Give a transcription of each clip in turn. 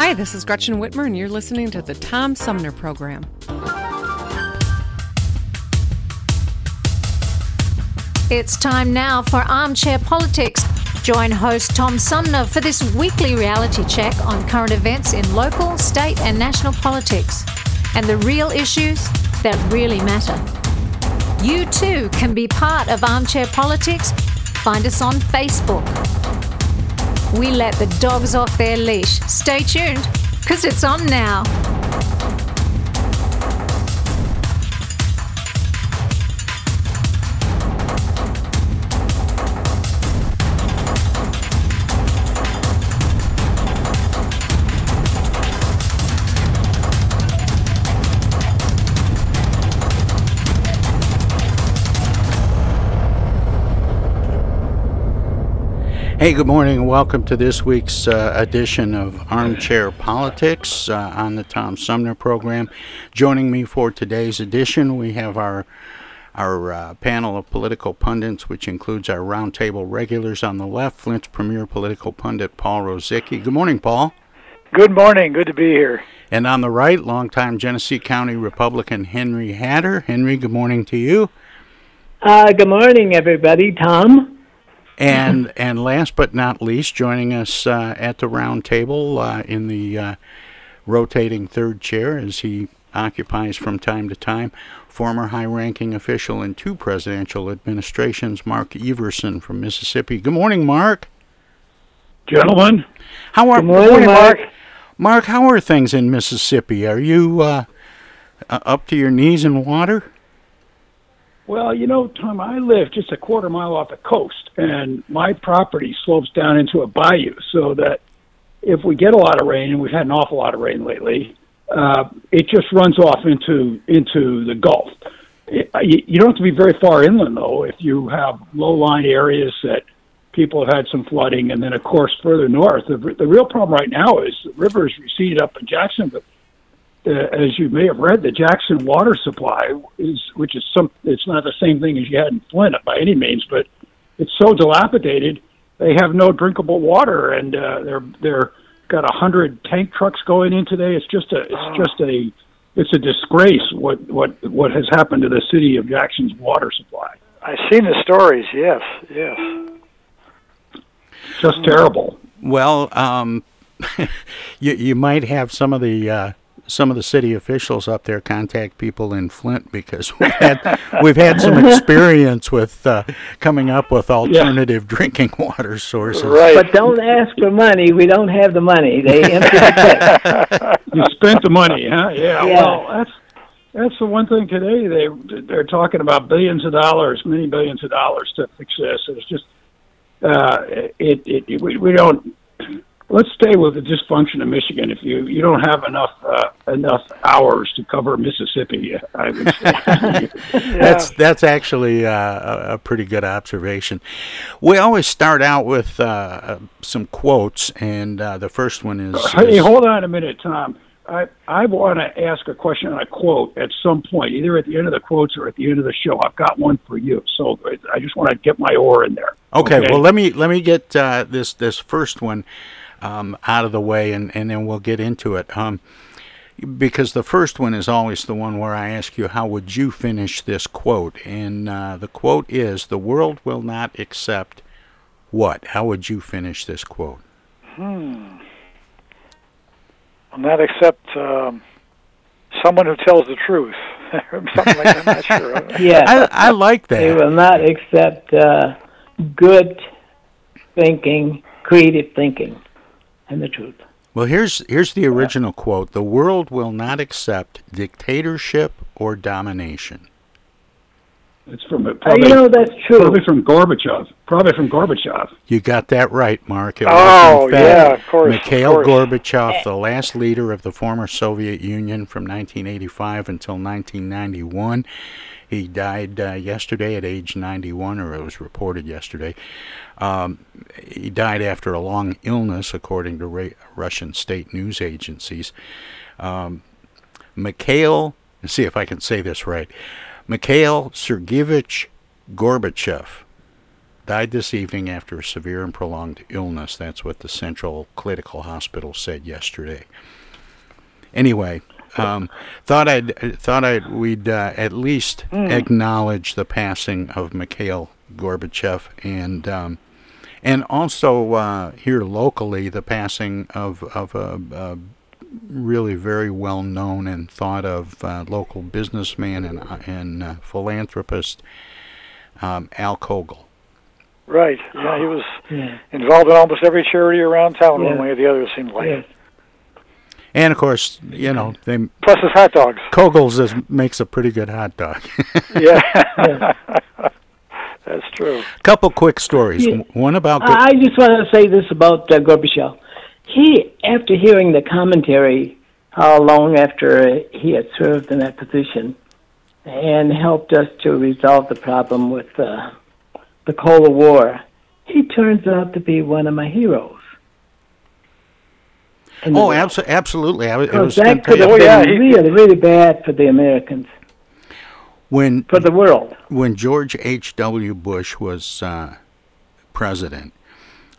Hi, this is Gretchen Whitmer, and you're listening to the Tom Sumner Program. It's time now for Armchair Politics. Join host Tom Sumner for this weekly reality check on current events in local, state, and national politics and the real issues that really matter. You too can be part of Armchair Politics. Find us on Facebook. We let the dogs off their leash. Stay tuned, because it's on now. Hey, good morning, and welcome to this week's uh, edition of Armchair Politics uh, on the Tom Sumner program. Joining me for today's edition, we have our our uh, panel of political pundits, which includes our roundtable regulars on the left, Flint's premier political pundit Paul Rosicki. Good morning, Paul. Good morning. Good to be here. And on the right, longtime Genesee County Republican Henry Hatter. Henry, good morning to you. Uh, good morning, everybody. Tom. And and last but not least, joining us uh, at the round table uh, in the uh, rotating third chair as he occupies from time to time, former high-ranking official in two presidential administrations, Mark Everson from Mississippi. Good morning, Mark. Gentlemen. How are Good morning, Mark. Mark, how are things in Mississippi? Are you uh, uh, up to your knees in water? Well, you know, Tom, I live just a quarter mile off the coast, and my property slopes down into a bayou, so that if we get a lot of rain, and we've had an awful lot of rain lately, uh, it just runs off into into the Gulf. It, you, don't have to be very far inland, though, if you have low-lying areas that people have had some flooding, and then, of course, further north. The, the real problem right now is the rivers receded up in Jacksonville. Uh, as you may have read, the Jackson water supply is, which is some, it's not the same thing as you had in Flint by any means, but it's so dilapidated they have no drinkable water, and uh, they're they're got a hundred tank trucks going in today. It's just a it's just a it's a disgrace what what what has happened to the city of Jackson's water supply. I've seen the stories. Yes, yes. Just terrible. Well, um, you you might have some of the uh, some of the city officials up there contact people in Flint because we've had we've had some experience with uh, coming up with alternative drinking water sources. But don't ask for money. We don't have the money. They empty the. You spent the money, huh? Yeah. Yeah. Well, that's that's the one thing today. They they're talking about billions of dollars, many billions of dollars to fix this. It's just uh, it, it we, we don't. Let's stay with the dysfunction of Michigan. If you you don't have enough uh, enough hours to cover Mississippi, I would say. That's that's actually uh, a, pretty good observation. We always start out with uh, some quotes, and uh, the first one is, Hey, is- hold on a minute, Tom. I I want to ask a question on a quote at some point, either at the end of the quotes or at the end of the show. I've got one for you, so I just want to get my oar in there. Okay, well let me let me get uh, this this first one um, out of the way, and, and then we'll get into it. Um, because the first one is always the one where I ask you, how would you finish this quote? And uh, the quote is, "The world will not accept what." How would you finish this quote? Hmm. Will not accept um, someone who tells the truth. something like that. I'm not sure. Yeah. I, I like that. They will not accept uh, good thinking, creative thinking, and the truth. Well, here's here's the original quote: "The world will not accept dictatorship or domination." It's from Uh, probably, you know, that's true. probably from Gorbachev. Probably from Gorbachev. You got that right, Mark. It Oh, in fact, yeah, of course, of Mikhail course. Gorbachev, the last leader of the former Soviet Union from 1985 until 1991. He died uh, yesterday at age 91, or it was reported yesterday. Um, he died after a long illness, according to Ra- Russian state news agencies. Um, Mikhail, let's see if I can say this right. Mikhail Sergeyevich Gorbachev died this evening after a severe and prolonged illness. That's what the Central Clinical Hospital said yesterday. Anyway, um, thought I'd thought I'd we'd uh, at least acknowledge the passing of Mikhail Gorbachev and um, and also uh, here locally the passing of of a, a really very well known and thought of uh, local businessman and and uh, philanthropist um, Al Koegel. Right. Yeah, he was Yeah. involved in almost every charity around town, Yeah. one way or the other. It seemed like. Yes. And of course, you know, they Plus his hot dogs. Koegel's is, makes a pretty good hot dog. Yeah. That's true. A Couple quick stories. Yeah. One about Go- I I just want to say this about uh, Gorbachev. He, after hearing the commentary, how long after he had served in that position, and helped us to resolve the problem with uh, the Cold War, he turns out to be one of my heroes. In oh, abso- absolutely. I was, it was that could have Oh, been yeah, really, really bad for the Americans, when for the world. when George H. W. Bush was uh, president.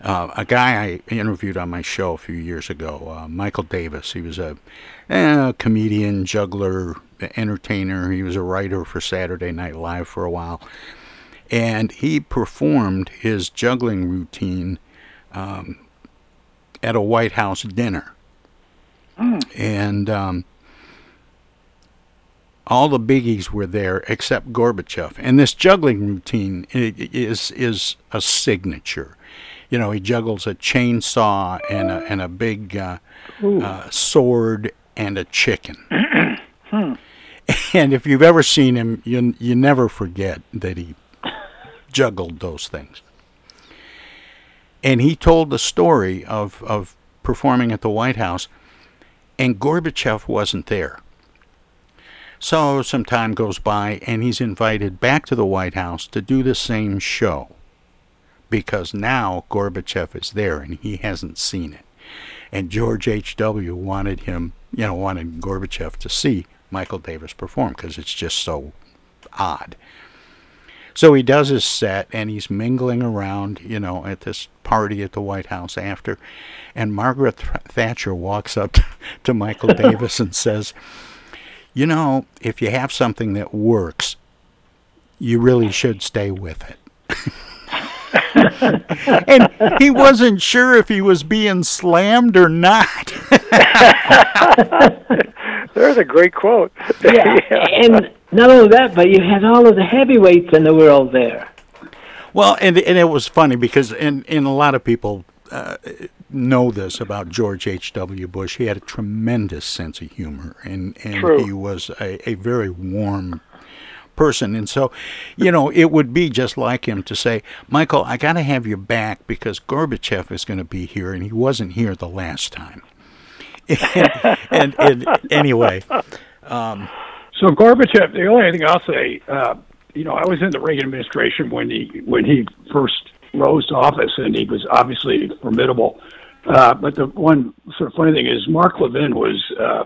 Uh, a guy I interviewed on my show a few years ago, uh, Michael Davis. He was a, eh, comedian, juggler, entertainer. He was a writer for Saturday Night Live for a while, and he performed his juggling routine um, at a White House dinner. And um, all the biggies were there except Gorbachev. And this juggling routine is is a signature. You know, he juggles a chainsaw and a, and a big uh, uh, sword and a chicken. and if you've ever seen him, you you never forget that he juggled those things. And he told the story of, of performing at the White House, and Gorbachev wasn't there. So some time goes by, and he's invited back to the White House to do the same show because now Gorbachev is there and he hasn't seen it. And George H.W. wanted him, you know, wanted Gorbachev to see Michael Davis perform because it's just so odd. So he does his set and he's mingling around, you know, at this party at the White House after. And Margaret Th- Thatcher walks up to Michael Davis and says, You know, if you have something that works, you really should stay with it. and he wasn't sure if he was being slammed or not. There's a great quote. Yeah. and not only that, but you had all of the heavyweights in the world there. Well, and and it was funny because and and a lot of people uh, know this about George H. W. Bush. He had a tremendous sense of humor, and and True. he was a, a very warm person. And so, you know, it would be just like him to say, Michael, I got to have you back because Gorbachev is going to be here, and he wasn't here the last time. and, and, and anyway, um, So Gorbachev, the only thing I'll say, uh, you know, I was in the Reagan administration when he when he first rose to office, and he was obviously formidable. Uh, but the one sort of funny thing is, Mark Levin was uh,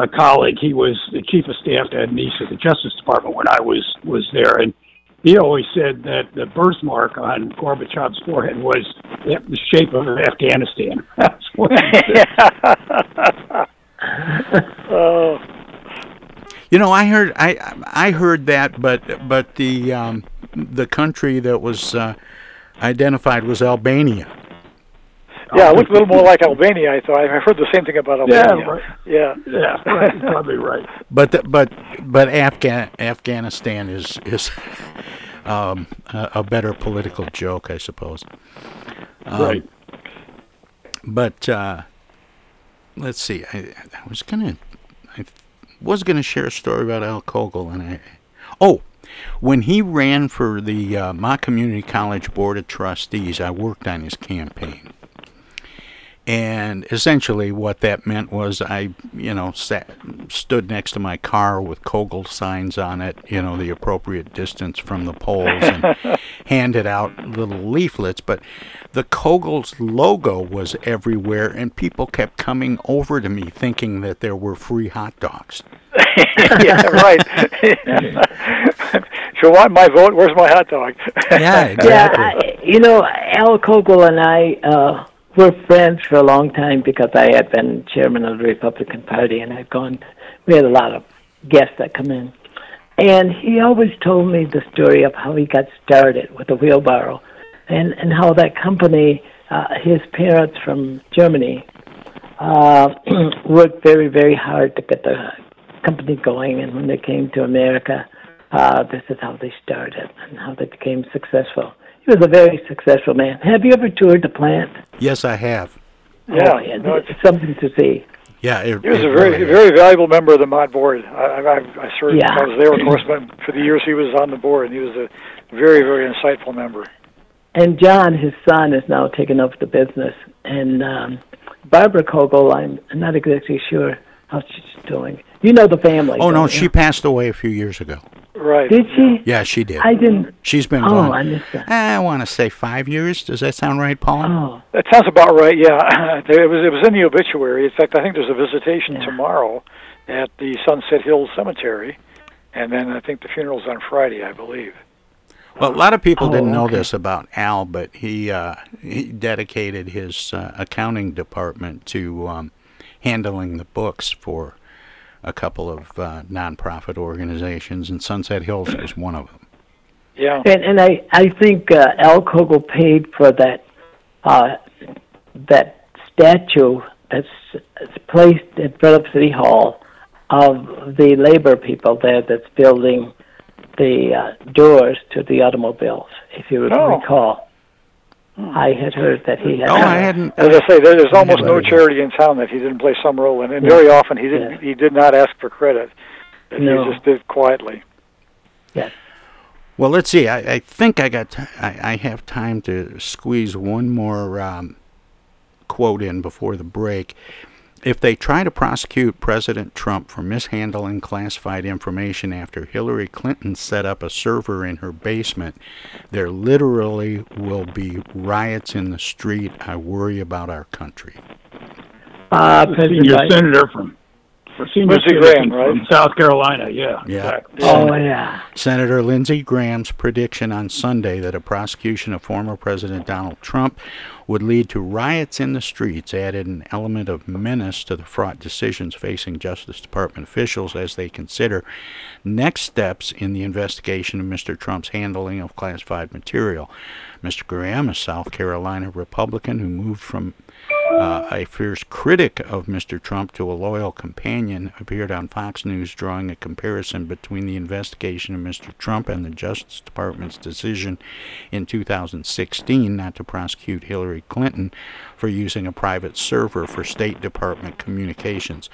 a colleague. He was the chief of staff to Ed Meese at the Justice Department when I was was there, and he always said that the birthmark on Gorbachev's forehead was the shape of Afghanistan. That's what he said. Oh, You know, I heard I I heard that, but but the um, the country that was uh, identified was Albania. Yeah, it looked a little more like Albania. I thought. I've heard the same thing about Yeah, Albania. right. Yeah. Yeah, right. Probably right. But the, but but Afghan Afghanistan is is um, a, a better political joke, I suppose. Um, Right. But uh, let's see. I, I was gonna I was gonna share a story about Al Koegel, and I oh. When he ran for the uh, Mott Community College Board of Trustees, I worked on his campaign. And essentially, what that meant was I, you know, sat, stood next to my car with Koegel signs on it, you know, the appropriate distance from the polls, and handed out little leaflets. But the Koegel's logo was everywhere, and people kept coming over to me thinking that there were free hot dogs. yeah, right. if you want my vote, where's my hot dog? Yeah, exactly. Yeah, I, you know, Al Koegel and I uh, were friends for a long time because I had been chairman of the Republican Party, and I'd gone. We had a lot of guests that come in, and he always told me the story of how he got started with a wheelbarrow, and and how that company, uh, his parents from Germany, uh, worked very very hard to get the company going, and when they came to America, uh, this is how they started and how they became successful. He was a very successful man. Have you ever toured the plant? Yes, I have. Yeah, oh, yeah no, it's something to see. Yeah, it, He was it a very, really very valuable member of the Mott board. I, I, I served. Yeah. I was there, of course, but for the years he was on the board, and he was a very, very insightful member. And John, his son, is now taking over the business. And um, Barbara Koegel, I'm not exactly sure how she's doing. You know the family. Oh no, don't she passed away a few years ago. Right. did she? Yeah, she did. I didn't. She's been Oh, gone. I missed that. I want to say five years. Does that sound right, Paula? Oh, That sounds about right. Yeah, it was. It was in the obituary. In fact, I think there's a visitation tomorrow at the Sunset Hills Cemetery, and then I think the funeral's on Friday, I believe. Well, a lot of people Oh, didn't know okay. this about Al, but he uh, he dedicated his uh, accounting department to um, handling the books for a couple of uh, nonprofit organizations, and Sunset Hills was one of them. Yeah. and and I I think uh, Al Koegel paid for that uh, that statue that's that's placed at Phillips City Hall of the labor people there that's building the uh, doors to the automobiles. If you Oh. recall, I had heard that he had. Oh, I hadn't. As I say, there's almost no heard of that. charity in town that he didn't play some role in, and Yeah. very often he didn't. Yeah. He did not ask for credit. He just did quietly. Yes. Well, let's see. I, I think I got. T- I, I have time to squeeze one more um, quote in before the break. If they try to prosecute President Trump for mishandling classified information after Hillary Clinton set up a server in her basement, there literally will be riots in the street. I worry about our country. Uh, The senior senator from, for senior Lindsey Graham, right? from South Carolina. Yeah. Yeah. Exactly. Oh, oh yeah. Senator Lindsey Graham's prediction on Sunday that a prosecution of former President Donald Trump would lead to riots in the streets added an element of menace to the fraught decisions facing Justice Department officials as they consider next steps in the investigation of Mr. Trump's handling of classified material. Mr. Graham, a South Carolina Republican who moved from uh, a fierce critic of Mr. Trump to a loyal companion, appeared on Fox News drawing a comparison between the investigation of Mr. Trump and the Justice Department's decision in 2016 not to prosecute Hillary Clinton for using a private server for State Department communications.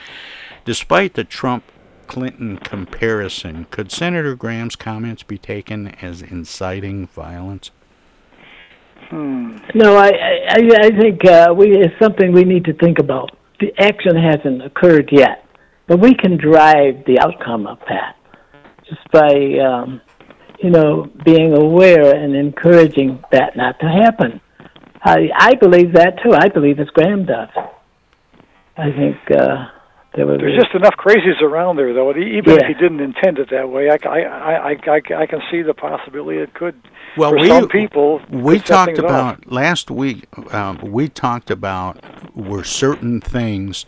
Despite the Trump Clinton comparison, could Senator Graham's comments be taken as inciting violence? No, I I, I think uh, we it's something we need to think about. The action hasn't occurred yet, but we can drive the outcome of that just by um, you know being aware and encouraging that not to happen. I I believe that too. I believe as Graham does. I think uh, there was There's just enough crazies around there, though. Even Yeah. if he didn't intend it that way, I, I, I, I, I can see the possibility it could. Well, for we some people, we talked about off. last week. Um, we talked about were certain things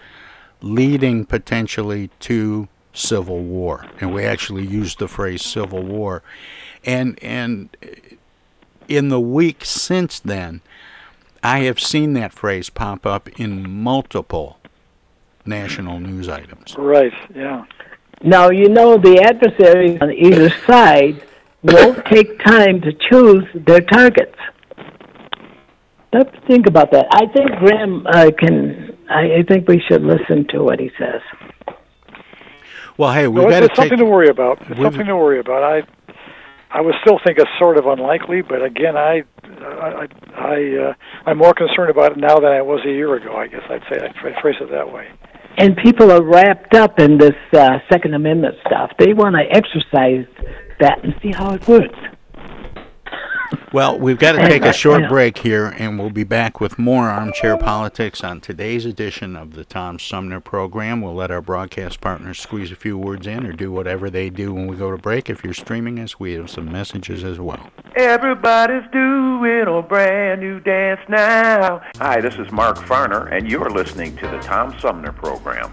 leading potentially to civil war, and we actually used the phrase civil war, and and in the week since then. I have seen that phrase pop up in multiple national news items. Right. Yeah. Now, you know, the adversaries on either side won't take time to choose their targets. Let's think about that. I think Graham uh, can. I, I think we should listen to what he says. Well, hey, we've No, got to it's something to worry about. It's something to worry about. I, I would still think it's sort of unlikely, but again, I, I, I, uh, I'm more concerned about it now than I was a year ago. I guess I'd say I'd phr- phrase it that way. And people are wrapped up in this uh, Second Amendment stuff. They want to exercise that and see how it works. Well, we've got to take a short break here, and we'll be back with more armchair politics on today's edition of the Tom Sumner program. We'll let our broadcast partners squeeze a few words in or do whatever they do when we go to break. If you're streaming us, we have some messages as well. Everybody's doing a brand new dance now. Hi, this is Mark Farner, and you're listening to the Tom Sumner Program.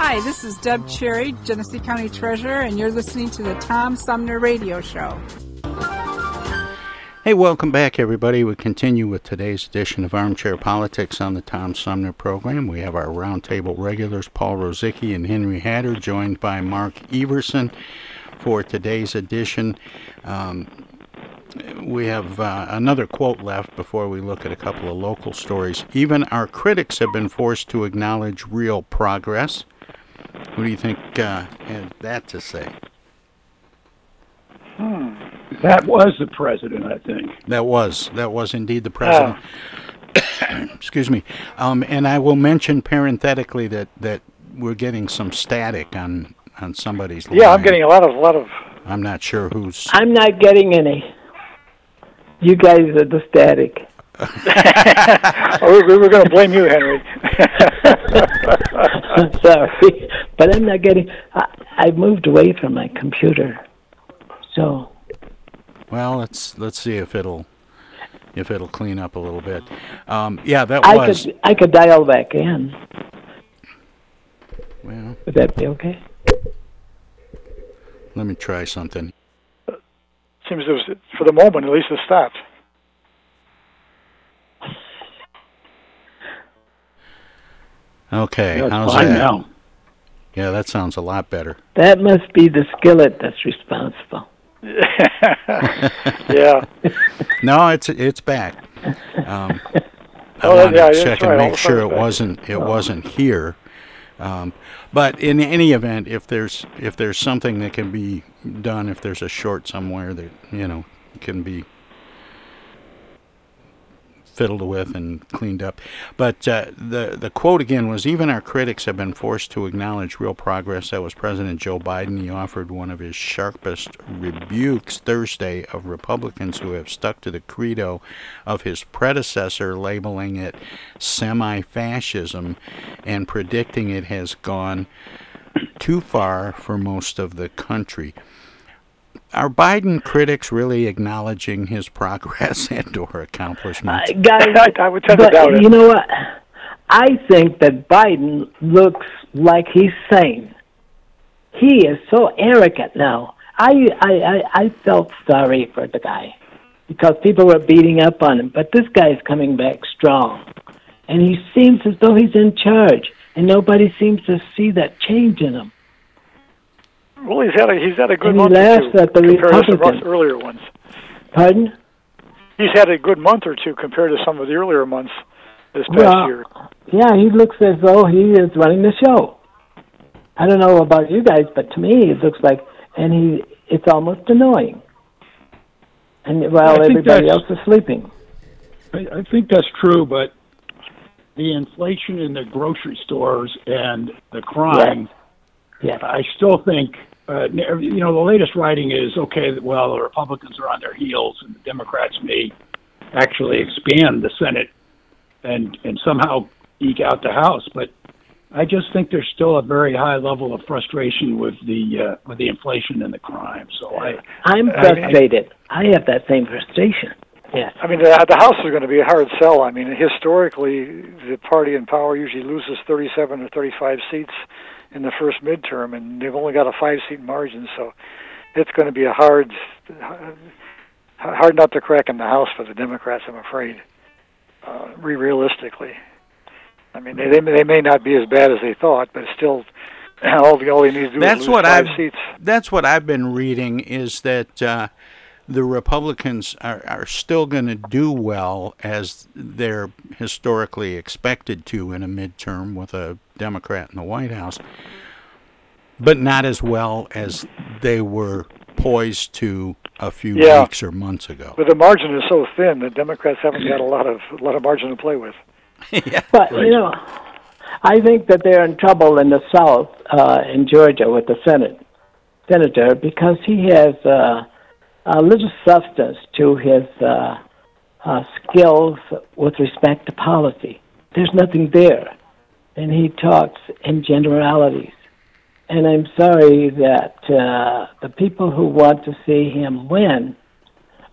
Hi, this is Deb Cherry, Genesee County Treasurer, and you're listening to the Tom Sumner Radio Show. Hey, welcome back, everybody. We continue with today's edition of Armchair Politics on the Tom Sumner program. We have our roundtable regulars, Paul Rosicki and Henry Hatter, joined by Mark Everson for today's edition. Um, we have uh, another quote left before we look at a couple of local stories. Even our critics have been forced to acknowledge real progress. What do you think uh, had that to say? Hmm. That was the president, I think. That was that was indeed the president. Excuse me. Um, and I will mention parenthetically that that we're getting some static on on somebody's. Yeah, line. Yeah, I'm getting a lot of lot of. I'm not sure who's. I'm not getting any. You guys are the static. oh, we were going to blame you, Henry. I'm sorry, but I'm not getting. I, I moved away from my computer, so. Well, let's let's see if it'll if it'll clean up a little bit. Um, yeah, that I was. could I could dial back in. Well, Would that be okay? let me try something. Seems it was, for the moment, at least it stopped. Okay, That's how's fine that? now. Yeah, that sounds a lot better. That must be the skillet that's responsible. yeah. no, it's it's back. Um, I Oh, wanted yeah, to check right, and make the sure it back. wasn't it Oh. wasn't here. Um, but in any event, if there's if there's something that can be done, if there's a short somewhere that you know can be fiddled with and cleaned up. But uh, the the quote again was: "Even our critics have been forced to acknowledge real progress." That was President Joe Biden. He offered one of his sharpest rebukes Thursday of Republicans who have stuck to the credo of his predecessor, labeling it semi-fascism and predicting it has gone too far for most of the country. Are Biden critics really acknowledging his progress and or accomplishments? Uh, guys, I would tend to but doubt it. you know what? I think that Biden looks like he's sane. He is so arrogant now. I I I, I felt sorry for the guy because people were beating up on him, but this guy is coming back strong, and he seems as though he's in charge, and nobody seems to see that change in him. Well, he's had a he's had a good And he month or laughs two at the compared to some Republicans. earlier ones. Pardon? He's had a good month or two compared to some of the earlier months this past Well, year. Yeah, he looks as though he is running the show. I don't know about you guys, but to me, it looks like, and he, it's almost annoying. And while everybody else is sleeping. I, I think that's true, but the inflation in the grocery stores and the crime, Yes. I still think, uh, you know, the latest writing is okay, well, the Republicans are on their heels and the Democrats may actually expand the Senate and, and somehow eke out the House. But I just think there's still a very high level of frustration with the uh, with the inflation and the crime. So I, I'm I- I- frustrated. I have that same frustration. Yes. I mean, the, the House is going to be a hard sell. I mean, historically, the party in power usually loses 37 or 35 seats in the first midterm, and they've only got a five-seat margin, so it's going to be a hard, hard nut to crack in the House for the Democrats. I'm afraid, uh, re- realistically. I mean, they, they may- they may not be as bad as they thought, but still, all, all they need to do That's is lose what 5 I've seats. that's what I've been reading is that uh, the Republicans are, are still going to do well as they're historically expected to in a midterm with a Democrat in the White House, but not as well as they were poised to a few Yeah. weeks or months ago. But the margin is so thin that Democrats haven't got a lot of a lot of margin to play with. But you know, I think that they're in trouble in the South, uh, in Georgia, with the Senate senator because he has uh, a little substance to his uh, uh, skills with respect to policy. There's nothing there, and he talks in generalities. And I'm sorry that uh, the people who want to see him win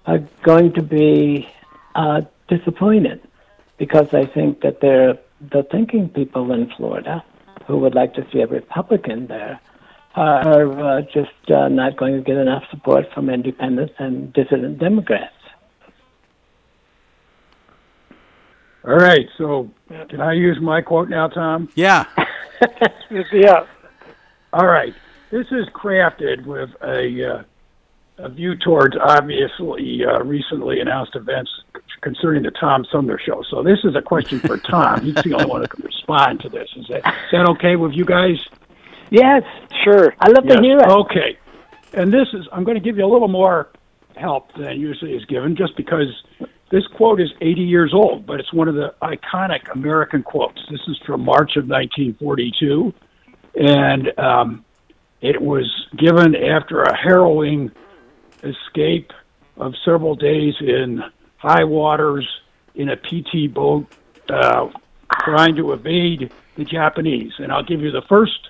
are going to be uh, disappointed because I think that they're the thinking people in Florida who would like to see a Republican there are uh, just uh, not going to get enough support from independents and dissident Democrats. All right, so can I use my quote now, Tom? Yeah. yeah. All right. This is crafted with a, uh, a view towards obviously uh, recently announced events concerning the Tom Sumner show. So this is a question for Tom. He's the only one who can respond to this. Is that, is that okay with you guys? Yes, sure. I love Yes. to hear it. Okay. And this is, I'm going to give you a little more help than usually is given just because this quote is 80 years old, but it's one of the iconic American quotes. This is from March of 1942. And um, it was given after a harrowing escape of several days in high waters in a PT boat uh, trying to evade the Japanese. And I'll give you the first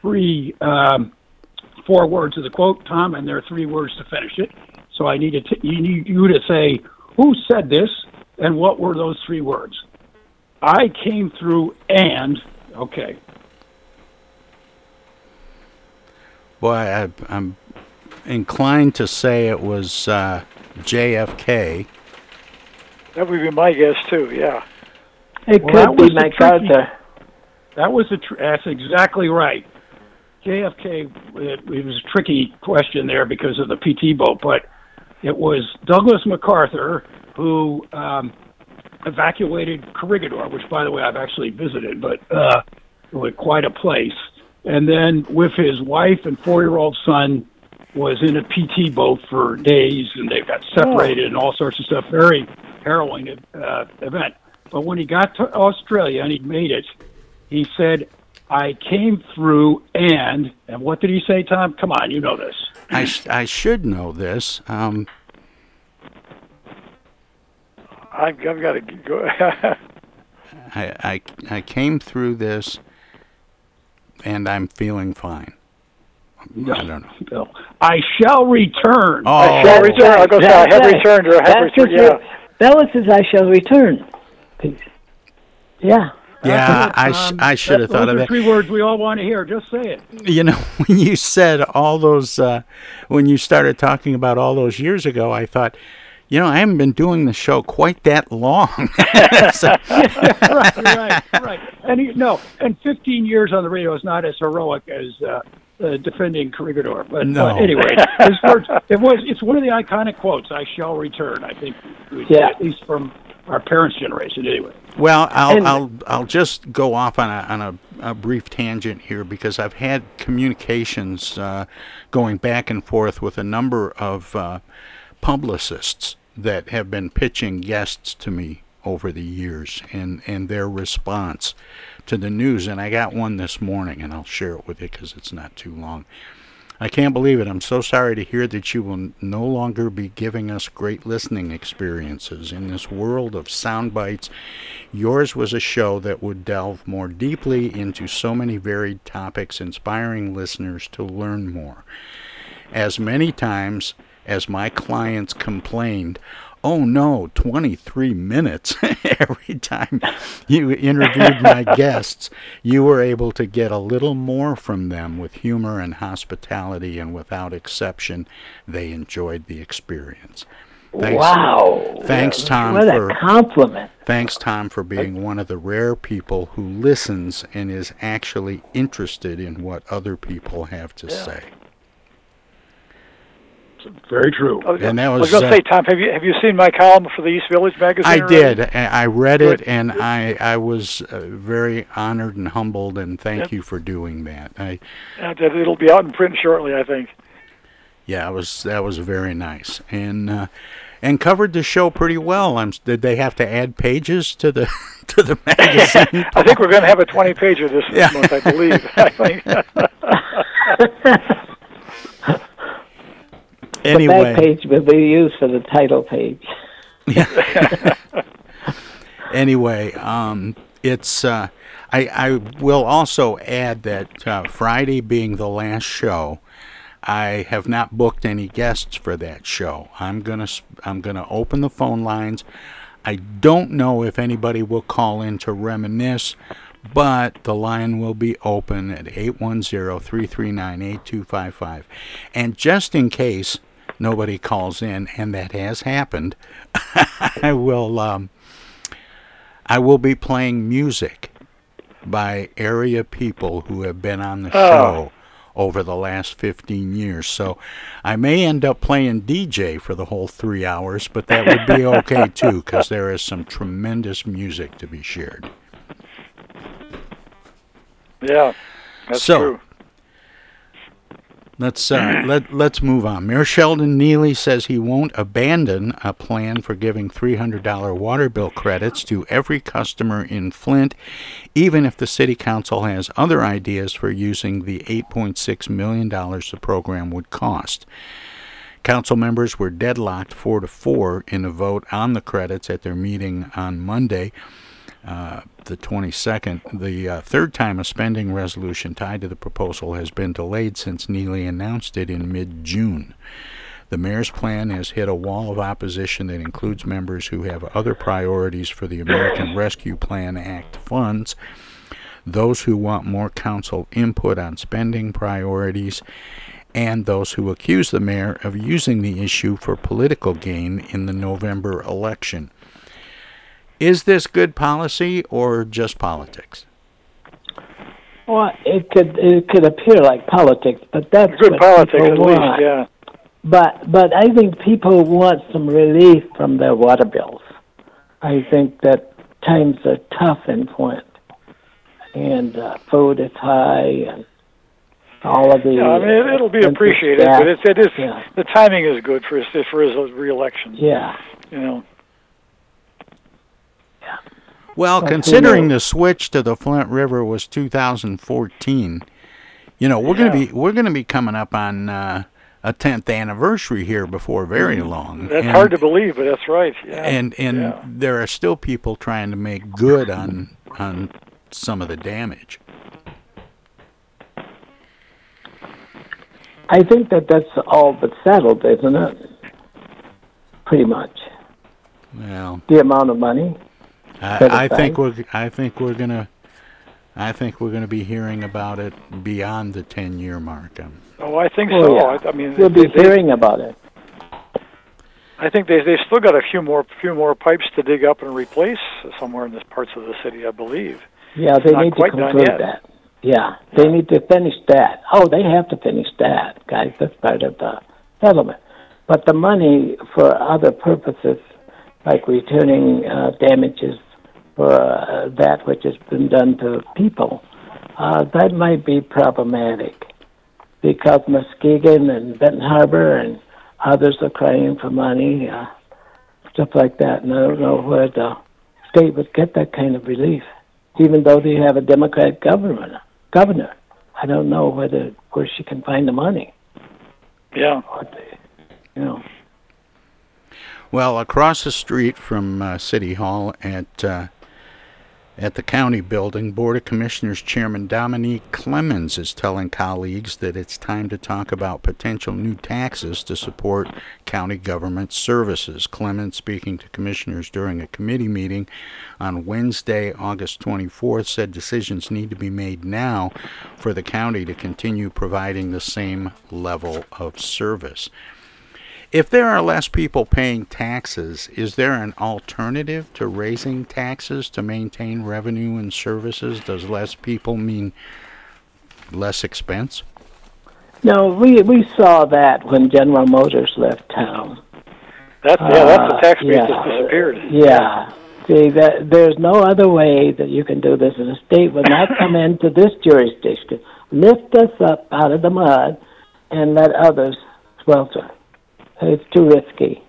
three, um, four words of the quote, Tom, and there are three words to finish it. So I need, to t- you need you to say who said this and what were those three words. I came through and okay. Boy, I, I'm inclined to say it was uh, JFK. That would be my guess too. Yeah. It Well, that could be was the tricky- That was a tr- that's exactly right. JFK. It, it was a tricky question there because of the PT boat, but it was Douglas MacArthur who um, evacuated Corregidor, which, by the way, I've actually visited, but uh, was quite a place. And then with his wife and four-year-old son was in a PT boat for days, and they got separated and all sorts of stuff. Very harrowing uh, event. But when he got to Australia and he made it, he said, "I came through and and what did he say, Tom? Come on, you know this." I, sh- I should know this. Um, I've, I've got to go. I, I, I came through this and I'm feeling fine. No, I don't know. Bill. I shall return. Oh. I shall return. I'll go say I have That's returned or I have That's returned. Yeah. it. Bella says I shall return. Yeah. Yeah, I, sh- I should have thought of are that. Three words we all want to hear. Just say it. You know, when you said all those, uh, when you started talking about all those years ago, I thought, you know, I haven't been doing the show quite that long. So- right, right, right. And he, no, and 15 years on the radio is not as heroic as uh, uh, defending Corregidor. But, No. but anyway, his words, it was it's one of the iconic quotes. I shall return. I think, Yeah. at least from our parents' generation, anyway. Well, I'll And- I'll I'll just go off on a on a, a brief tangent here because I've had communications uh, going back and forth with a number of uh, publicists that have been pitching guests to me over the years and and their response to the news. And I got one this morning, and I'll share it with you because it's not too long. I can't believe it. I'm so sorry to hear that you will no longer be giving us great listening experiences. In this world of sound bites, yours was a show that would delve more deeply into so many varied topics, inspiring listeners to learn more. As many times as my clients complained, Oh no, 23 minutes every time you interviewed my guests. You were able to get a little more from them with humor and hospitality, and without exception, they enjoyed the experience. Thanks, Wow. Thanks, Tom, What for a compliment. thanks, Tom, for being one of the rare people who listens and is actually interested in what other people have to say. Very true. And that was. I was was, going to uh, say, Tom, have you have you seen my column for the East Village magazine? I did. I I read it, Good. and I I was uh, very honored and humbled, and thank Yep. you for doing that. I And it- it'll be out in print shortly, I think. yeah, it was that was very nice, and uh, and covered the show pretty well. I'm, did they have to add pages to the to the magazine? I think we're going to have a 20 pager this Yeah. month, I believe. I think. Anyway. The back page will be used for the title page. anyway, um, it's. Uh, I I will also add that uh, Friday being the last show, I have not booked any guests for that show. I'm gonna I'm gonna open the phone lines. I don't know if anybody will call in to reminisce, but the line will be open at 810-339-8255. And just in case nobody calls in, and that has happened, I will um, I will be playing music by area people who have been on the Oh. show over the last 15 years. So I may end up playing DJ for the whole three hours, but that would be okay too, because there is some tremendous music to be shared. Yeah, that's so, true. Let's uh, let let's move on. Mayor Sheldon Neeley says he won't abandon a plan for giving $300 water bill credits to every customer in Flint, even if the city council has other ideas for using the $8.6 million the program would cost. Council members were deadlocked four to four in a vote on the credits at their meeting on Monday uh, the 22nd. The uh, third time a spending resolution tied to the proposal has been delayed since Neeley announced it in mid June. The mayor's plan has hit a wall of opposition that includes members who have other priorities for the American Rescue Plan Act funds, those who want more council input on spending priorities, and those who accuse the mayor of using the issue for political gain in the November election. Is this good policy or just politics? Well, it could it could appear like politics, but that's Good what politics, people at least. Yeah. But but I think people want some relief from their water bills. I think that times are tough in Flint, and uh, food is high, and all of the. Yeah, I mean, it, it'll be appreciated, gas. but it's, it is Yeah. the timing is good for his for his reelection. Yeah. You know. Well, considering the switch to the Flint River was 2014, you know we're gonna be we're gonna be coming up on uh, a 10th anniversary here before very long. That's And- hard to believe, but that's right. Yeah. and and yeah. there are still people trying to make good on on some of the damage. I think that that's all but settled, isn't it? Pretty much. Well, The amount of money. Set I, I think we're I think we're gonna I think we're gonna be hearing about it beyond the 10 year mark. Um, Oh, I think Oh, so. yeah. I, I mean, We'll they, be they- hearing about it. I think they they still got a few more few more pipes to dig up and replace somewhere in this parts of the city, I believe. Yeah, they Not need to quite done conclude that. Yeah, they need to finish that. Oh, they have to finish that, guys. That's part of the settlement. But the money for other purposes, like returning uh, damages for uh, that which has been done to people, uh, that might be problematic because Muskegon and Benton Harbor and others are crying for money, uh, stuff like that. And I don't know where the state would get that kind of relief, even though they have a Democrat government governor. I don't know whether where she can find the money. Yeah. You know. Well, across the street from uh, City Hall at uh, at the county building, Board of Commissioners Chairman Domonique Clemons is telling colleagues that it's time to talk about potential new taxes to support county government services. Clemons, speaking to commissioners during a committee meeting on Wednesday, August 24th, said decisions need to be made now for the county to continue providing the same level of service. If there are less people paying taxes, is there an alternative to raising taxes to maintain revenue and services? Does less people mean less expense? No, we we saw that when General Motors left town. That's yeah, that's the Uh, tax base yeah. that's disappeared. Yeah. See that there's no other way that you can do this, and the state would not come into this jurisdiction, lift us up out of the mud, and let others swelter. It's too risky.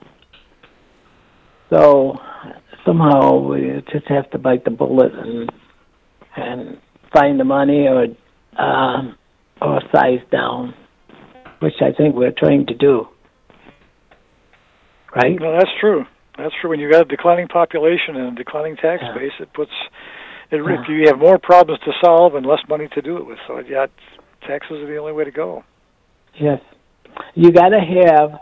So somehow we just have to bite the bullet and and find the money or um, or size down, which I think we're trying to do. Right? No, that's true. That's true. When you've got a declining population and a declining tax base, it puts it, Yeah. you have more problems to solve and less money to do it with. So yeah, taxes are the only way to go. Yes. You got to have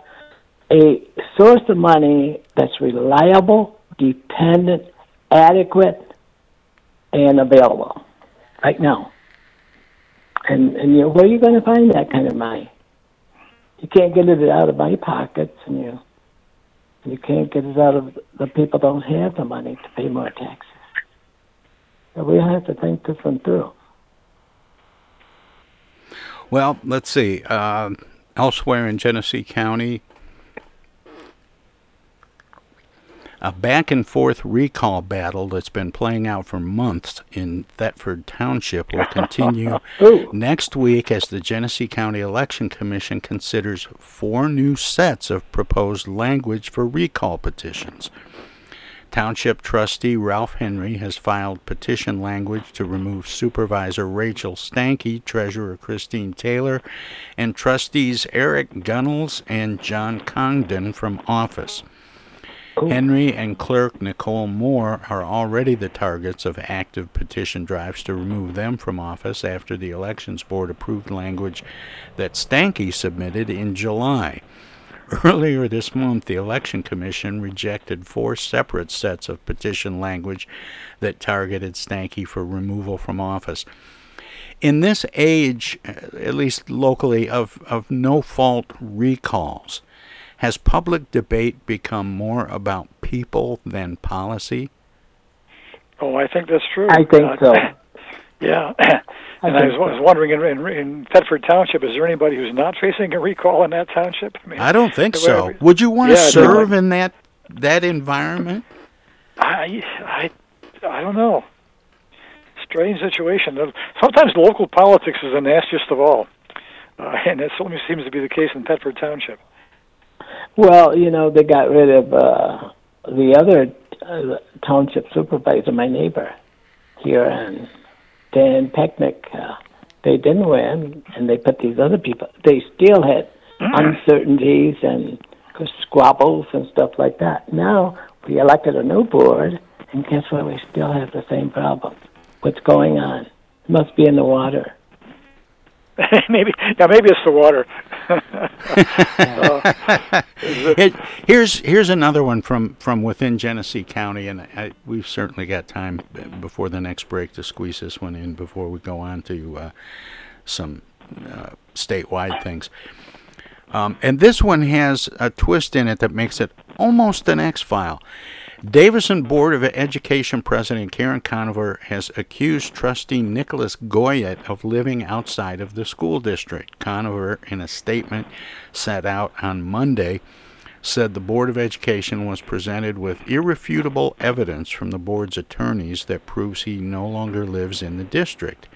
a source of money that's reliable, dependent, adequate, and available right now. And and you know, where are you going to find that kind of money? You can't get it out of my pockets, and you you can't get it out of the people don't have the money to pay more taxes. So we have to think this one through. Well, let's see. Uh, elsewhere in Genesee County, a back and forth recall battle that's been playing out for months in Thetford Township will continue next week as the Genesee County Election Commission considers four new sets of proposed language for recall petitions. Township trustee Ralph Henry has filed petition language to remove Supervisor Rachel Stanky, Treasurer Christine Taylor, and trustees Eric Gunnels and John Congdon from office. Henry and clerk Nicole Moore are already the targets of active petition drives to remove them from office after the Elections Board approved language that Stanky submitted in July. Earlier this month, the Election Commission rejected four separate sets of petition language that targeted Stanky for removal from office. In this age, uh, at least locally, of, of no fault recalls, has public debate become more about people than policy? Oh, I think that's true. I think Uh, so. Yeah. I and I think was, was wondering in, in, in Thetford Township, is there anybody who's not facing a recall in that township? I, mean, I don't think so. way- Would you want to Yeah, no, serve in that that environment? I, I, I don't know. Strange situation. Sometimes local politics is the nastiest of all, uh, and that certainly seems to be the case in Thetford Township. Well, you know, they got rid of uh, the other uh, township supervisor, my neighbor here, and Dan Pecknick. Uh, they didn't win, and they put these other people. They still had uncertainties and squabbles and stuff like that. Now we elected a new board, and guess what? We still have the same problem. What's going on? It must be in the water. maybe, yeah, maybe it's the water. It- here's here's another one from, from within Genesee County, and I, we've certainly got time before the next break to squeeze this one in before we go on to uh, some uh, statewide things. Um, and this one has a twist in it that makes it almost an X file. Davison Board of Education President Karen Conover has accused trustee Nicholas Goyette of living outside of the school district. Conover, in a statement sent out on Monday, said the Board of Education was presented with irrefutable evidence from the board's attorneys that proves he no longer lives in the district.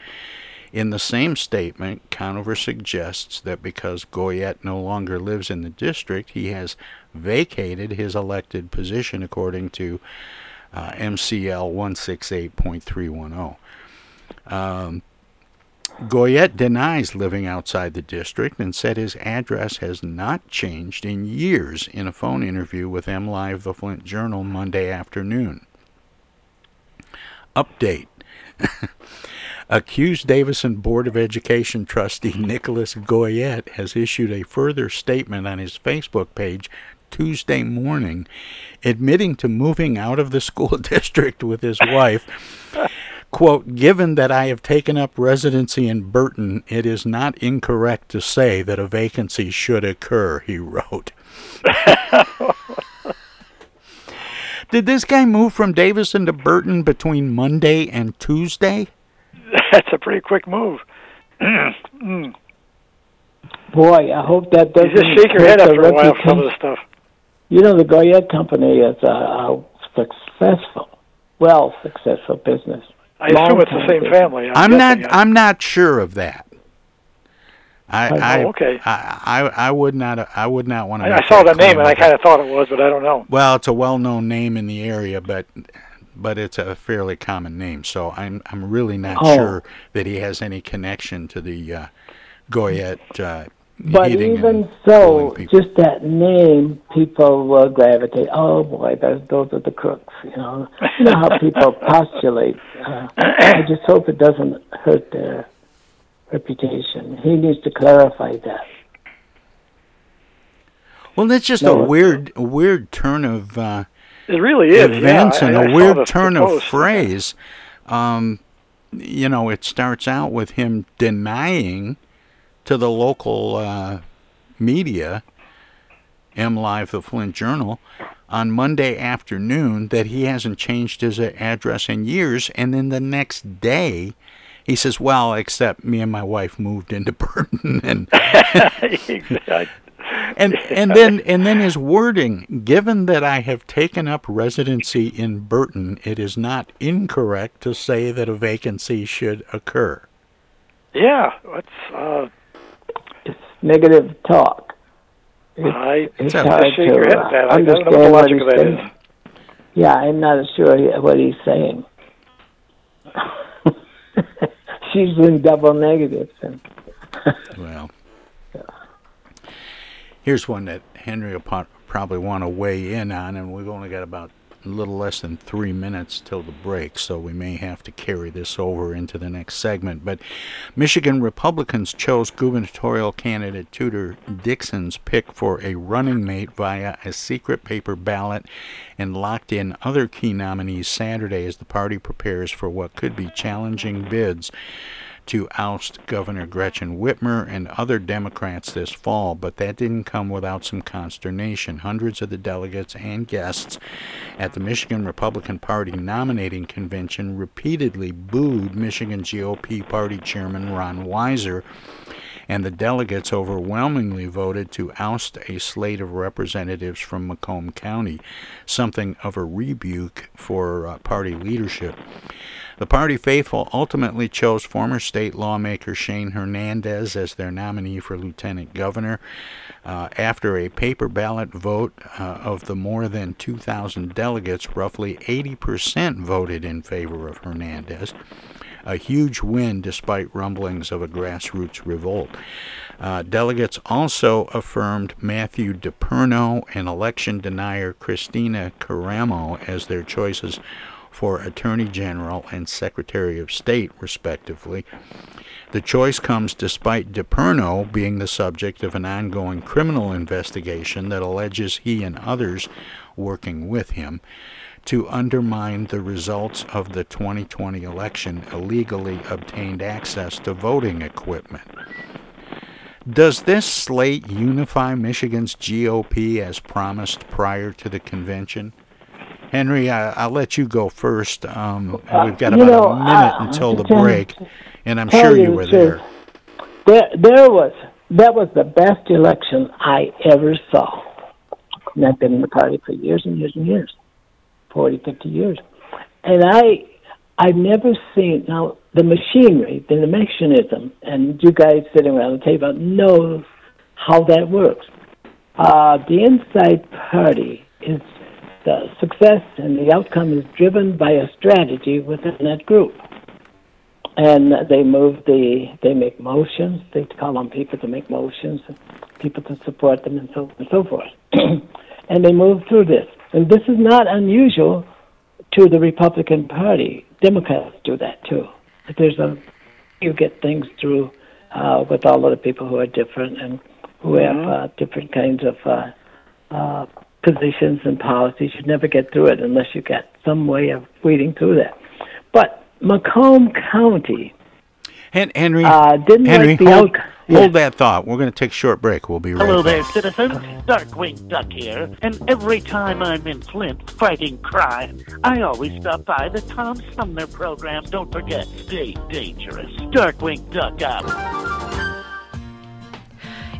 In the same statement, Conover suggests that because Goyette no longer lives in the district, he has vacated his elected position according to uh, MCL 168.310. Um, Goyette denies living outside the district and said his address has not changed in years in a phone interview with MLive, the Flint Journal, Monday afternoon. Update. Accused Davison Board of Education trustee Nicholas Goyette has issued a further statement on his Facebook page Tuesday morning, admitting to moving out of the school district with his wife. Quote, given that I have taken up residency in Burton, it is not incorrect to say that a vacancy should occur, he wrote. Did this guy move from Davison to Burton between Monday and Tuesday? That's a pretty quick move. Mm. Boy, I hope that doesn't. you just shake your head after a while for some of the stuff. You know, the Goyette Company is a, a successful, well successful business. I assume it's the same business. family. I'm, I'm not. guessing. I'm not sure of that. I, Oh, I, okay. I, I, I would not. I would not want to. I, I saw the name and I kind of thought it was, but I don't know. Well, it's a well-known name in the area, but but it's a fairly common name. So I'm I'm really not Oh. sure that he has any connection to the uh, Goyette. Uh, But even so, just that name, people will gravitate. Oh boy, those those are the crooks. You know, you know how people postulate. Uh, I just hope it doesn't hurt their reputation. He needs to clarify that. Well, that's just No. a weird, a weird turn of uh, It really is. yeah. events I- and I a weird turn of phrase. Um, you know, it starts out with him denying to the local uh, media, MLive, the Flint Journal, on Monday afternoon that he hasn't changed his address in years, and then the next day. He says, "Well, except me and my wife moved into Burton, and and and then and then his wording given that i have taken up residency in burton it is not incorrect to say that a vacancy should occur Yeah, it's uh, Negative talk. I It's just hard shake to, uh, at that. I don't know what understand what he's of saying. Yeah, I'm not sure what he's saying. She's in double negatives. And well here's one that henry will probably want to weigh in on and we've only got about a little less than three minutes till the break so we may have to carry this over into the next segment. But michigan republicans chose gubernatorial candidate tudor dixon's pick for a running mate via a secret paper ballot and locked in other key nominees saturday as the party prepares for what could be challenging bids to oust Governor Gretchen Whitmer and other Democrats this fall, but that didn't come without some consternation. Hundreds of the delegates and guests at the Michigan Republican Party nominating convention repeatedly booed Michigan GOP Party Chairman Ron Weiser, and the delegates overwhelmingly voted to oust a slate of representatives from Macomb County, something of a rebuke for uh, party leadership. The party faithful ultimately chose former state lawmaker Shane Hernandez as their nominee for lieutenant governor. Uh, after a paper ballot vote uh, of the more than 2,000 delegates, roughly 80% voted in favor of Hernandez. A huge win despite rumblings of a grassroots revolt. Uh, delegates also affirmed Matthew DePerno and election denier Kristina Karamo as their choices for Attorney General and Secretary of State, respectively. The choice comes despite DePerno being the subject of an ongoing criminal investigation that alleges he and others working with him to undermine the results of the 2020 election illegally obtained access to voting equipment. Does this slate unify Michigan's GOP as promised prior to the convention? Henry, I, I'll let you go first. Um, we've got about know, a minute until the break, and I'm sure you you were there. There, there was that was the best election I ever saw. And I've been in the party for years and years and years, 40, 50 years, and I I've never seen now the machinery, the mechanism, and you guys sitting around the table know how that works. Uh, the inside party is the success and the outcome is driven by a strategy within that group. And they move the they make motions they call on people to make motions people to support them and so and so forth. And they move through this and this is not unusual to the republican party democrats do that too there's a you get things through uh, with all of the people who are different and who have uh, different kinds of uh, uh, positions and policies. You never get through it unless you get some way of weeding through that. But Macomb County Hen- Henry, uh, didn't Henry, like the hold, outcome. Hold that thought. We're going to take a short break. We'll be right Hello there, back. citizens. Darkwing Duck here. And every time I'm in Flint fighting crime, I always stop by the Tom Sumner program. Don't forget, stay dangerous. Darkwing Duck out.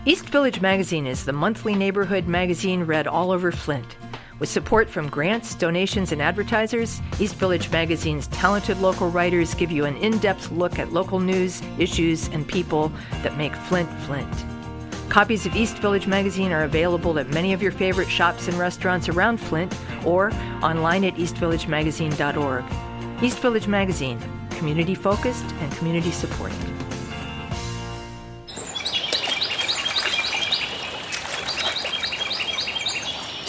East Village Magazine is the monthly neighborhood magazine read all over Flint. With support from grants, donations, and advertisers, East Village Magazine's talented local writers give you an in depth look at local news, issues, and people that make Flint Flint. Copies of East Village Magazine are available at many of your favorite shops and restaurants around Flint or online at eastvillagemagazine.org. East Village Magazine, community focused and community supported.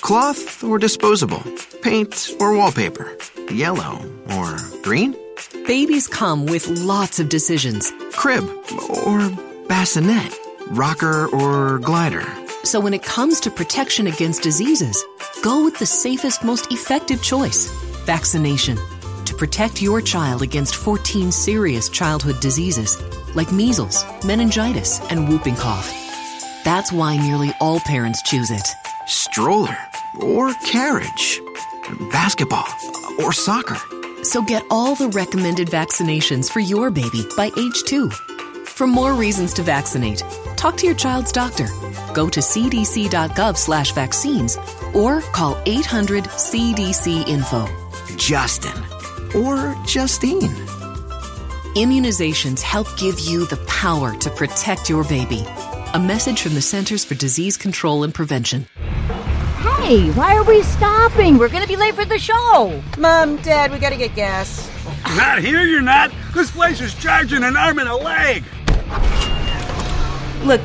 Cloth or disposable? Paint or wallpaper? Yellow or green? Babies come with lots of decisions. Crib or bassinet? Rocker or glider? So when it comes to protection against diseases, go with the safest, most effective choice vaccination. To protect your child against 14 serious childhood diseases like measles, meningitis, and whooping cough. That's why nearly all parents choose it. Stroller or carriage? Basketball or soccer? So get all the recommended vaccinations for your baby by age two. For more reasons to vaccinate, talk to your child's doctor. Go to cdc.gov slash vaccines or call 800 CDC info. Justin or Justine. Immunizations help give you the power to protect your baby. A message from the Centers for Disease Control and Prevention. Hey, why are we stopping? We're gonna be late for the show. Mom, Dad, we gotta get gas. Not here, you're not. This place is charging an arm and a leg. Look,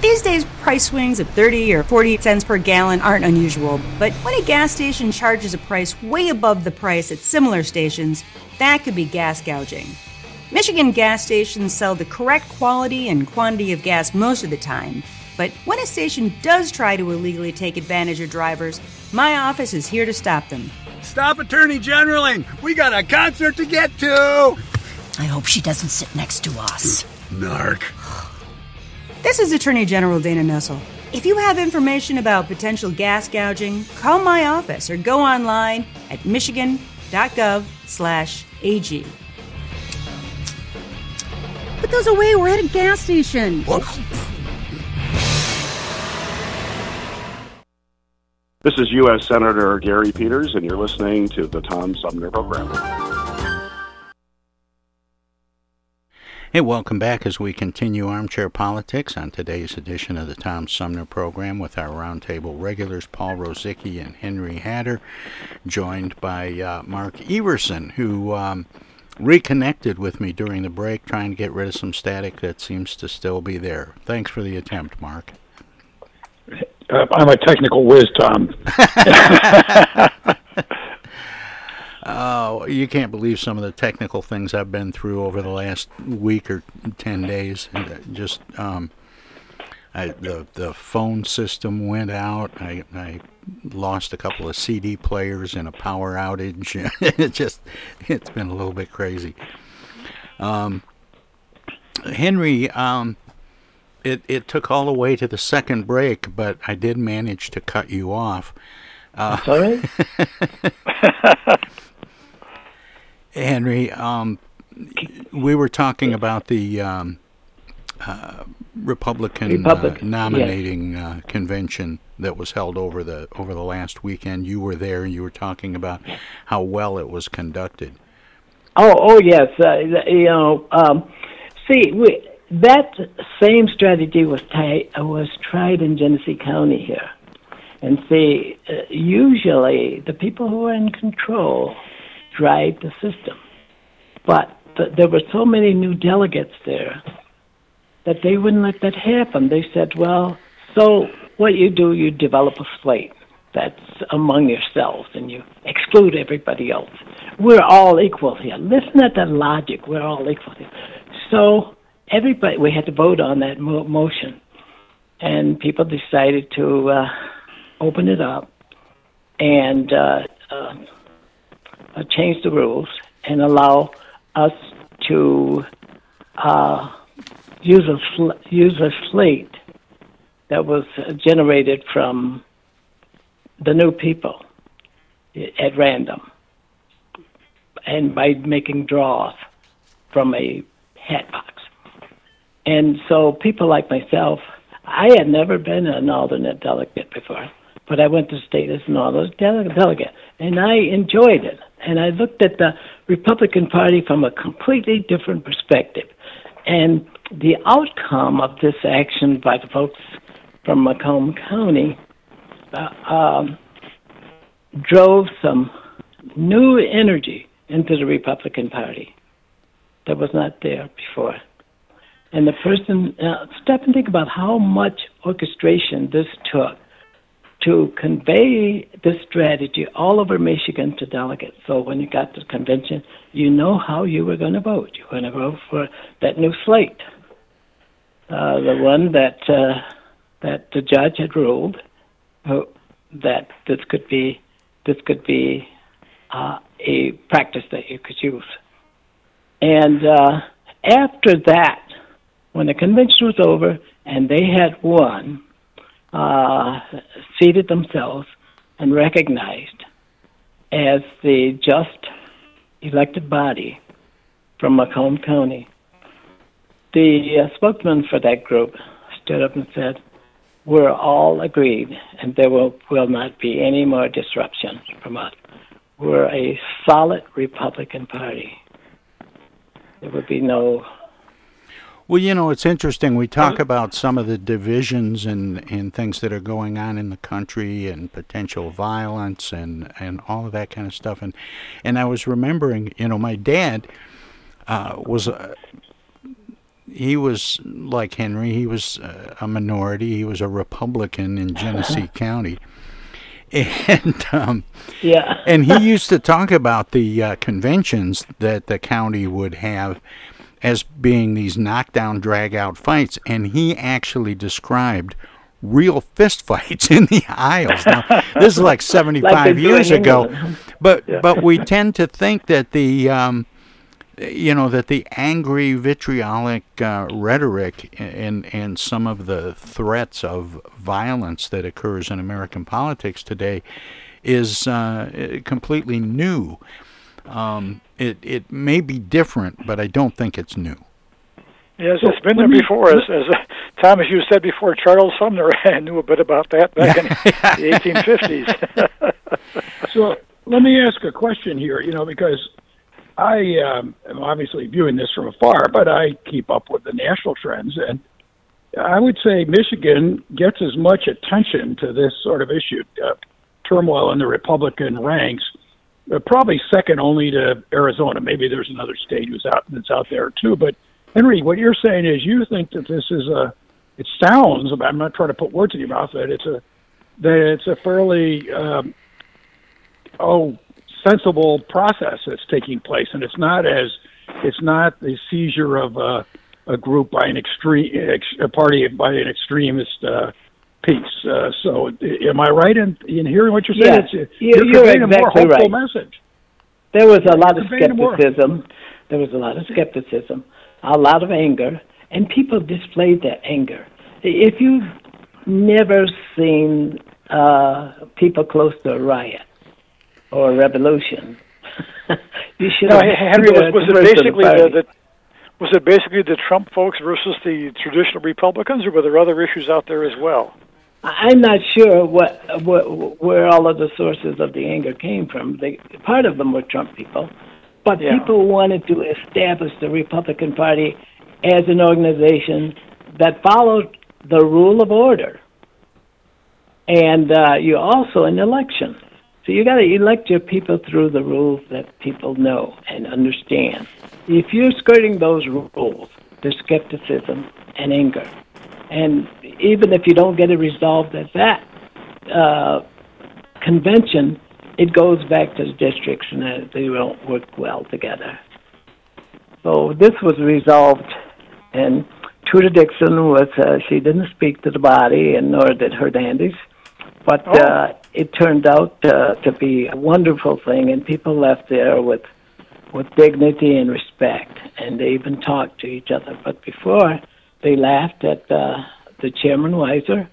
these days price swings of 30 or 40 cents per gallon aren't unusual, but when a gas station charges a price way above the price at similar stations, that could be gas gouging. Michigan gas stations sell the correct quality and quantity of gas most of the time, but when a station does try to illegally take advantage of drivers, my office is here to stop them. Stop Attorney Generaling! We got a concert to get to! I hope she doesn't sit next to us. Narc. This is Attorney General Dana Nessel. If you have information about potential gas gouging, call my office or go online at michigan.gov slash AG. Put those away, we're at a gas station. This is U.S. Senator Gary Peters, and you're listening to the Tom Sumner Program. Hey, welcome back as we continue Armchair Politics on today's edition of the Tom Sumner program with our roundtable regulars, Paul Rosicki and Henry Hatter, joined by uh, Mark Everson, who um, reconnected with me during the break, trying to get rid of some static that seems to still be there. Thanks for the attempt, Mark. Uh, I'm a technical whiz, Tom. Oh, you can't believe some of the technical things I've been through over the last week or ten days. Just um, I, the the phone system went out. I I lost a couple of CD players in a power outage. it just it's been a little bit crazy. Um, Henry, um, it it took all the way to the second break, but I did manage to cut you off. Uh, Sorry. Henry, um, we were talking about the um, uh, Republican Republic, uh, nominating uh, convention that was held over the over the last weekend. You were there. You were talking about how well it was conducted. Oh, oh yes. Uh, you know, um, see, we, that same strategy was tried was tried in Genesee County here, and see, uh, usually the people who are in control drive the system. But th- there were so many new delegates there that they wouldn't let that happen. They said, well, so what you do, you develop a slate that's among yourselves and you exclude everybody else. We're all equal here. Listen at the logic. We're all equal here. So everybody we had to vote on that mo- motion, and people decided to uh, open it up and uh, uh, uh, change the rules and allow us to uh, use a sl- use a slate that was generated from the new people at random, and by making draws from a hat box. And so people like myself, I had never been an alternate delegate before, but I went to state as an alternate dele- delegate, and I enjoyed it. And I looked at the Republican Party from a completely different perspective. And the outcome of this action by the folks from Macomb County uh, um, drove some new energy into the Republican Party that was not there before. And the person, uh, stop and think about how much orchestration this took to convey this strategy all over Michigan to delegates. So when you got to the convention, you know how you were going to vote. You were going to vote for that new slate, uh, the one that uh, that the judge had ruled uh, that this could be this could be uh, a practice that you could use. And uh, after that, when the convention was over and they had won, uh, seated themselves and recognized as the just elected body from Macomb County. The uh, spokesman for that group stood up and said, We're all agreed, and there will, will not be any more disruption from us. We're a solid Republican Party. There would be no Well, you know, it's interesting. We talk about some of the divisions and, and things that are going on in the country and potential violence and, and all of that kind of stuff. And and I was remembering, you know, my dad uh, was a, he was like Henry. He was uh, a minority. He was a Republican in Genesee County. And um, Yeah. and he used to talk about the uh, conventions that the county would have as being these knockdown, drag out fights, and he actually described real fist fights in the aisles. Now, this is like 75 Like years ago, but Yeah. but we tend to think that the um, you know that the angry, vitriolic uh, rhetoric and and some of the threats of violence that occurs in American politics today is uh, completely new. Um, it it may be different, but I don't think it's new. Yes, it's been there before. As, as uh, Thomas, you said before, Charles Sumner knew a bit about that back in the 1850s. so let me ask a question here, you know, because I um, am obviously viewing this from afar, but I keep up with the national trends, and I would say Michigan gets as much attention to this sort of issue, uh, turmoil in the Republican ranks, probably second only to Arizona. Maybe there's another state who's out that's out there too. But Henry, what you're saying is you think that this is a. It sounds. I'm not trying to put words in your mouth. That it's a that it's a fairly um, oh sensible process that's taking place, and it's not as it's not the seizure of a, a group by an extreme ex, a party by an extremist uh, piece. Uh, so, am I right in, in hearing what you're saying? Yeah, It's, you- you're you're conveying a more exactly right. message. There was a lot of skepticism. There was a lot of skepticism, a lot of anger, and people displayed that anger. If you've never seen uh, people close to a riot or a revolution, you should. no, Henry, was, was it basically the, the was it basically the Trump folks versus the traditional Republicans, or were there other issues out there as well? I'm not sure what, what where all of the sources of the anger came from. They, part of them were Trump people, but Yeah. people wanted to establish the Republican Party as an organization that followed the rule of order. And uh, you also an election, so you got to elect your people through the rules that people know and understand. If you're skirting those rules, there's skepticism and anger. And even if you don't get it resolved at that uh, convention, it goes back to the districts and uh, they don't work well together. So this was resolved And Tudor Dixon was, uh, she didn't speak to the body, and nor did Hernandez. But Oh. uh, it turned out uh, to be a wonderful thing, and people left there with with dignity and respect, and they even talked to each other. But before, they laughed at uh, the chairman Weiser,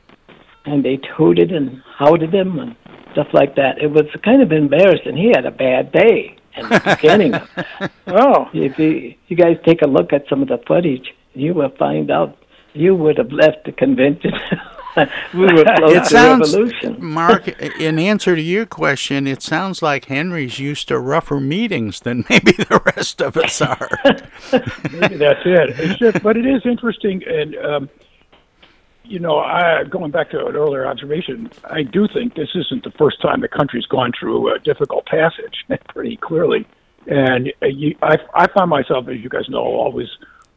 and they hooted and howded him and stuff like that. It was kind of embarrassing. He had a bad day in the beginning. oh, if you, you guys take a look at some of the footage, you will find out you would have left the convention. we were close it to sounds, revolution. Mark, in answer to your question, it sounds like Henry's used to rougher meetings than maybe the rest of us are. Maybe that's it. It's just, but it is interesting, and um, you know, I, going back to an earlier observation, I do think this isn't the first time the country's gone through a difficult passage, pretty clearly. And uh, you, I, I find myself, as you guys know, always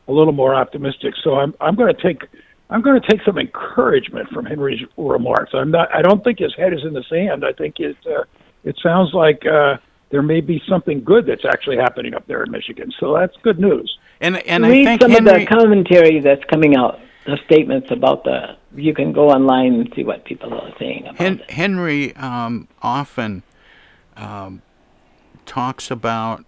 a little more optimistic. So I'm, I'm going to take, I'm going to take some encouragement from Henry's remarks. I'm not, I don't think his head is in the sand. I think it, uh, it sounds like uh, there may be something good that's actually happening up there in Michigan. So that's good news. And and Read I think some Henry, of the commentary that's coming out, the statements about the. You can go online and see what people are saying about Hen- Henry um, often um, talks about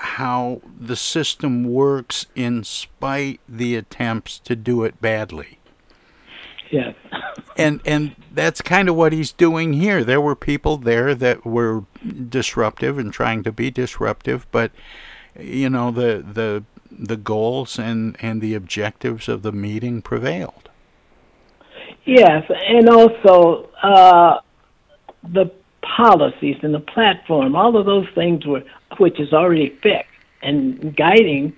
how the system works in spite the attempts to do it badly. Yes. And and that's kind of what he's doing here. There were people there that were disruptive and trying to be disruptive, but you know the the the goals and and the objectives of the meeting prevailed. Yes, and also uh, the policies and the platform, all of those things were, which is already fixed and guiding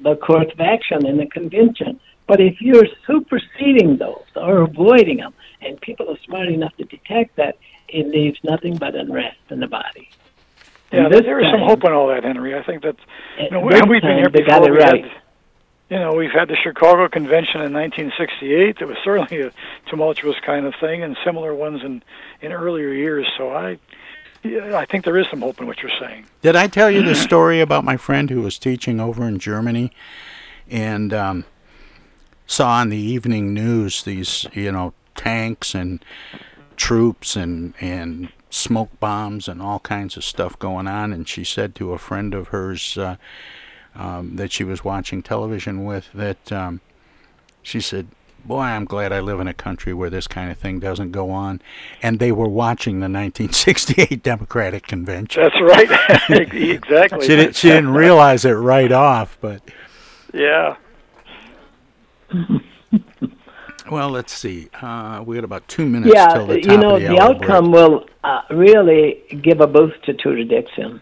the course of action in the convention. But if you're superseding those or avoiding them, and people are smart enough to detect that, it leaves nothing but unrest in the body. Yeah, there, is some hope in all that, Henry. I think that you know, we've been here before. we right. had, you know, we've had the Chicago Convention in 1968. It was certainly a tumultuous kind of thing, and similar ones in in earlier years. So I, yeah, I think there is some hope in what you're saying. Did I tell you the story about my friend who was teaching over in Germany and um, saw on the evening news these, you know, tanks and troops and, and smoke bombs and all kinds of stuff going on? And she said to a friend of hers uh, um, that she was watching television with that um, she said, Boy, I'm glad I live in a country where this kind of thing doesn't go on. And they were watching the 1968 Democratic Convention. That's right. exactly. She didn't. She didn't realize it right off, but Yeah. well, let's see. Uh, we got about two minutes Yeah, till the top you know, of the, the outcome break. will uh, really give a boost to Tudor Dixon.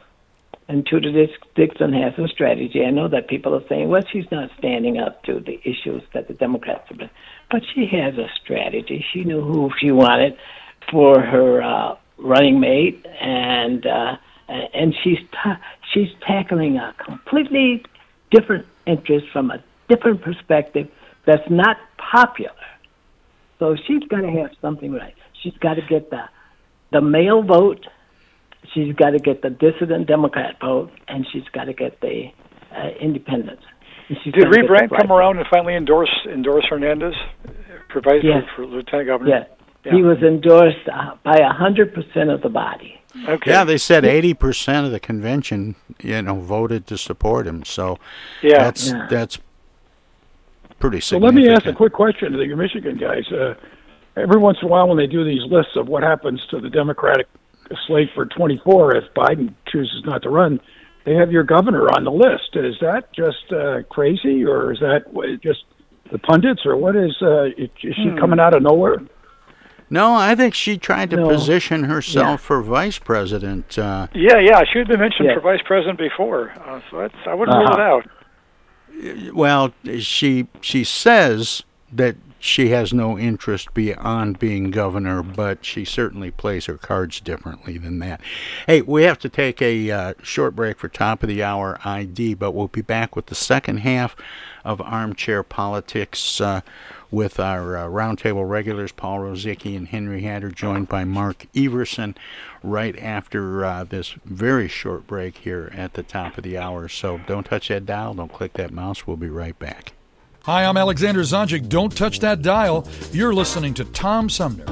And Tudor Dix- Dixon has a strategy. I know that people are saying, well, she's not standing up to the issues that the Democrats have been. But she has a strategy. She knew who she wanted for her uh, running mate, and uh, and she's ta- she's tackling a completely different interest from a different perspective that's not popular. So she's got to have something right. She's got to get the the male vote. She's got to get the dissident Democrat vote, and she's got to get the uh, independents. Did gotta Reed get the Brandt black come around and finally endorse endorse Hernandez for vice Yes. for, for lieutenant governor? Yeah. Yeah. He was endorsed uh, by a hundred percent of the body. Okay. Yeah, they said eighty percent of the convention, you know, voted to support him. So Yeah. that's Yeah. that's pretty significant. So let me ask a quick question to your Michigan guys. Uh, every once in a while, when they do these lists of what happens to the Democratic slate for 24 if Biden chooses not to run, they have your governor on the list. Is that just uh, crazy, or is that just the pundits, or what is? Uh, is is she Hmm. coming out of nowhere? No, I think she tried to No. position herself Yeah. for vice president. Uh, Yeah, yeah, she had been mentioned Yeah. for vice president before, uh, so that's I wouldn't rule it Uh-huh. out. well, she she says that she has no interest beyond being governor, but she certainly plays her cards differently than that. Hey, we have to take a uh, short break for top of the hour ID, but we'll be back with the second half of Armchair Politics uh, with our uh, roundtable regulars, Paul Rosicki and Henry Hatter, joined by Mark Everson, right after uh, this very short break here at the top of the hour. So don't touch that dial, don't click that mouse. We'll be right back. Hi, I'm Alexander Zonjic. Don't touch that dial. You're listening to Tom Sumner.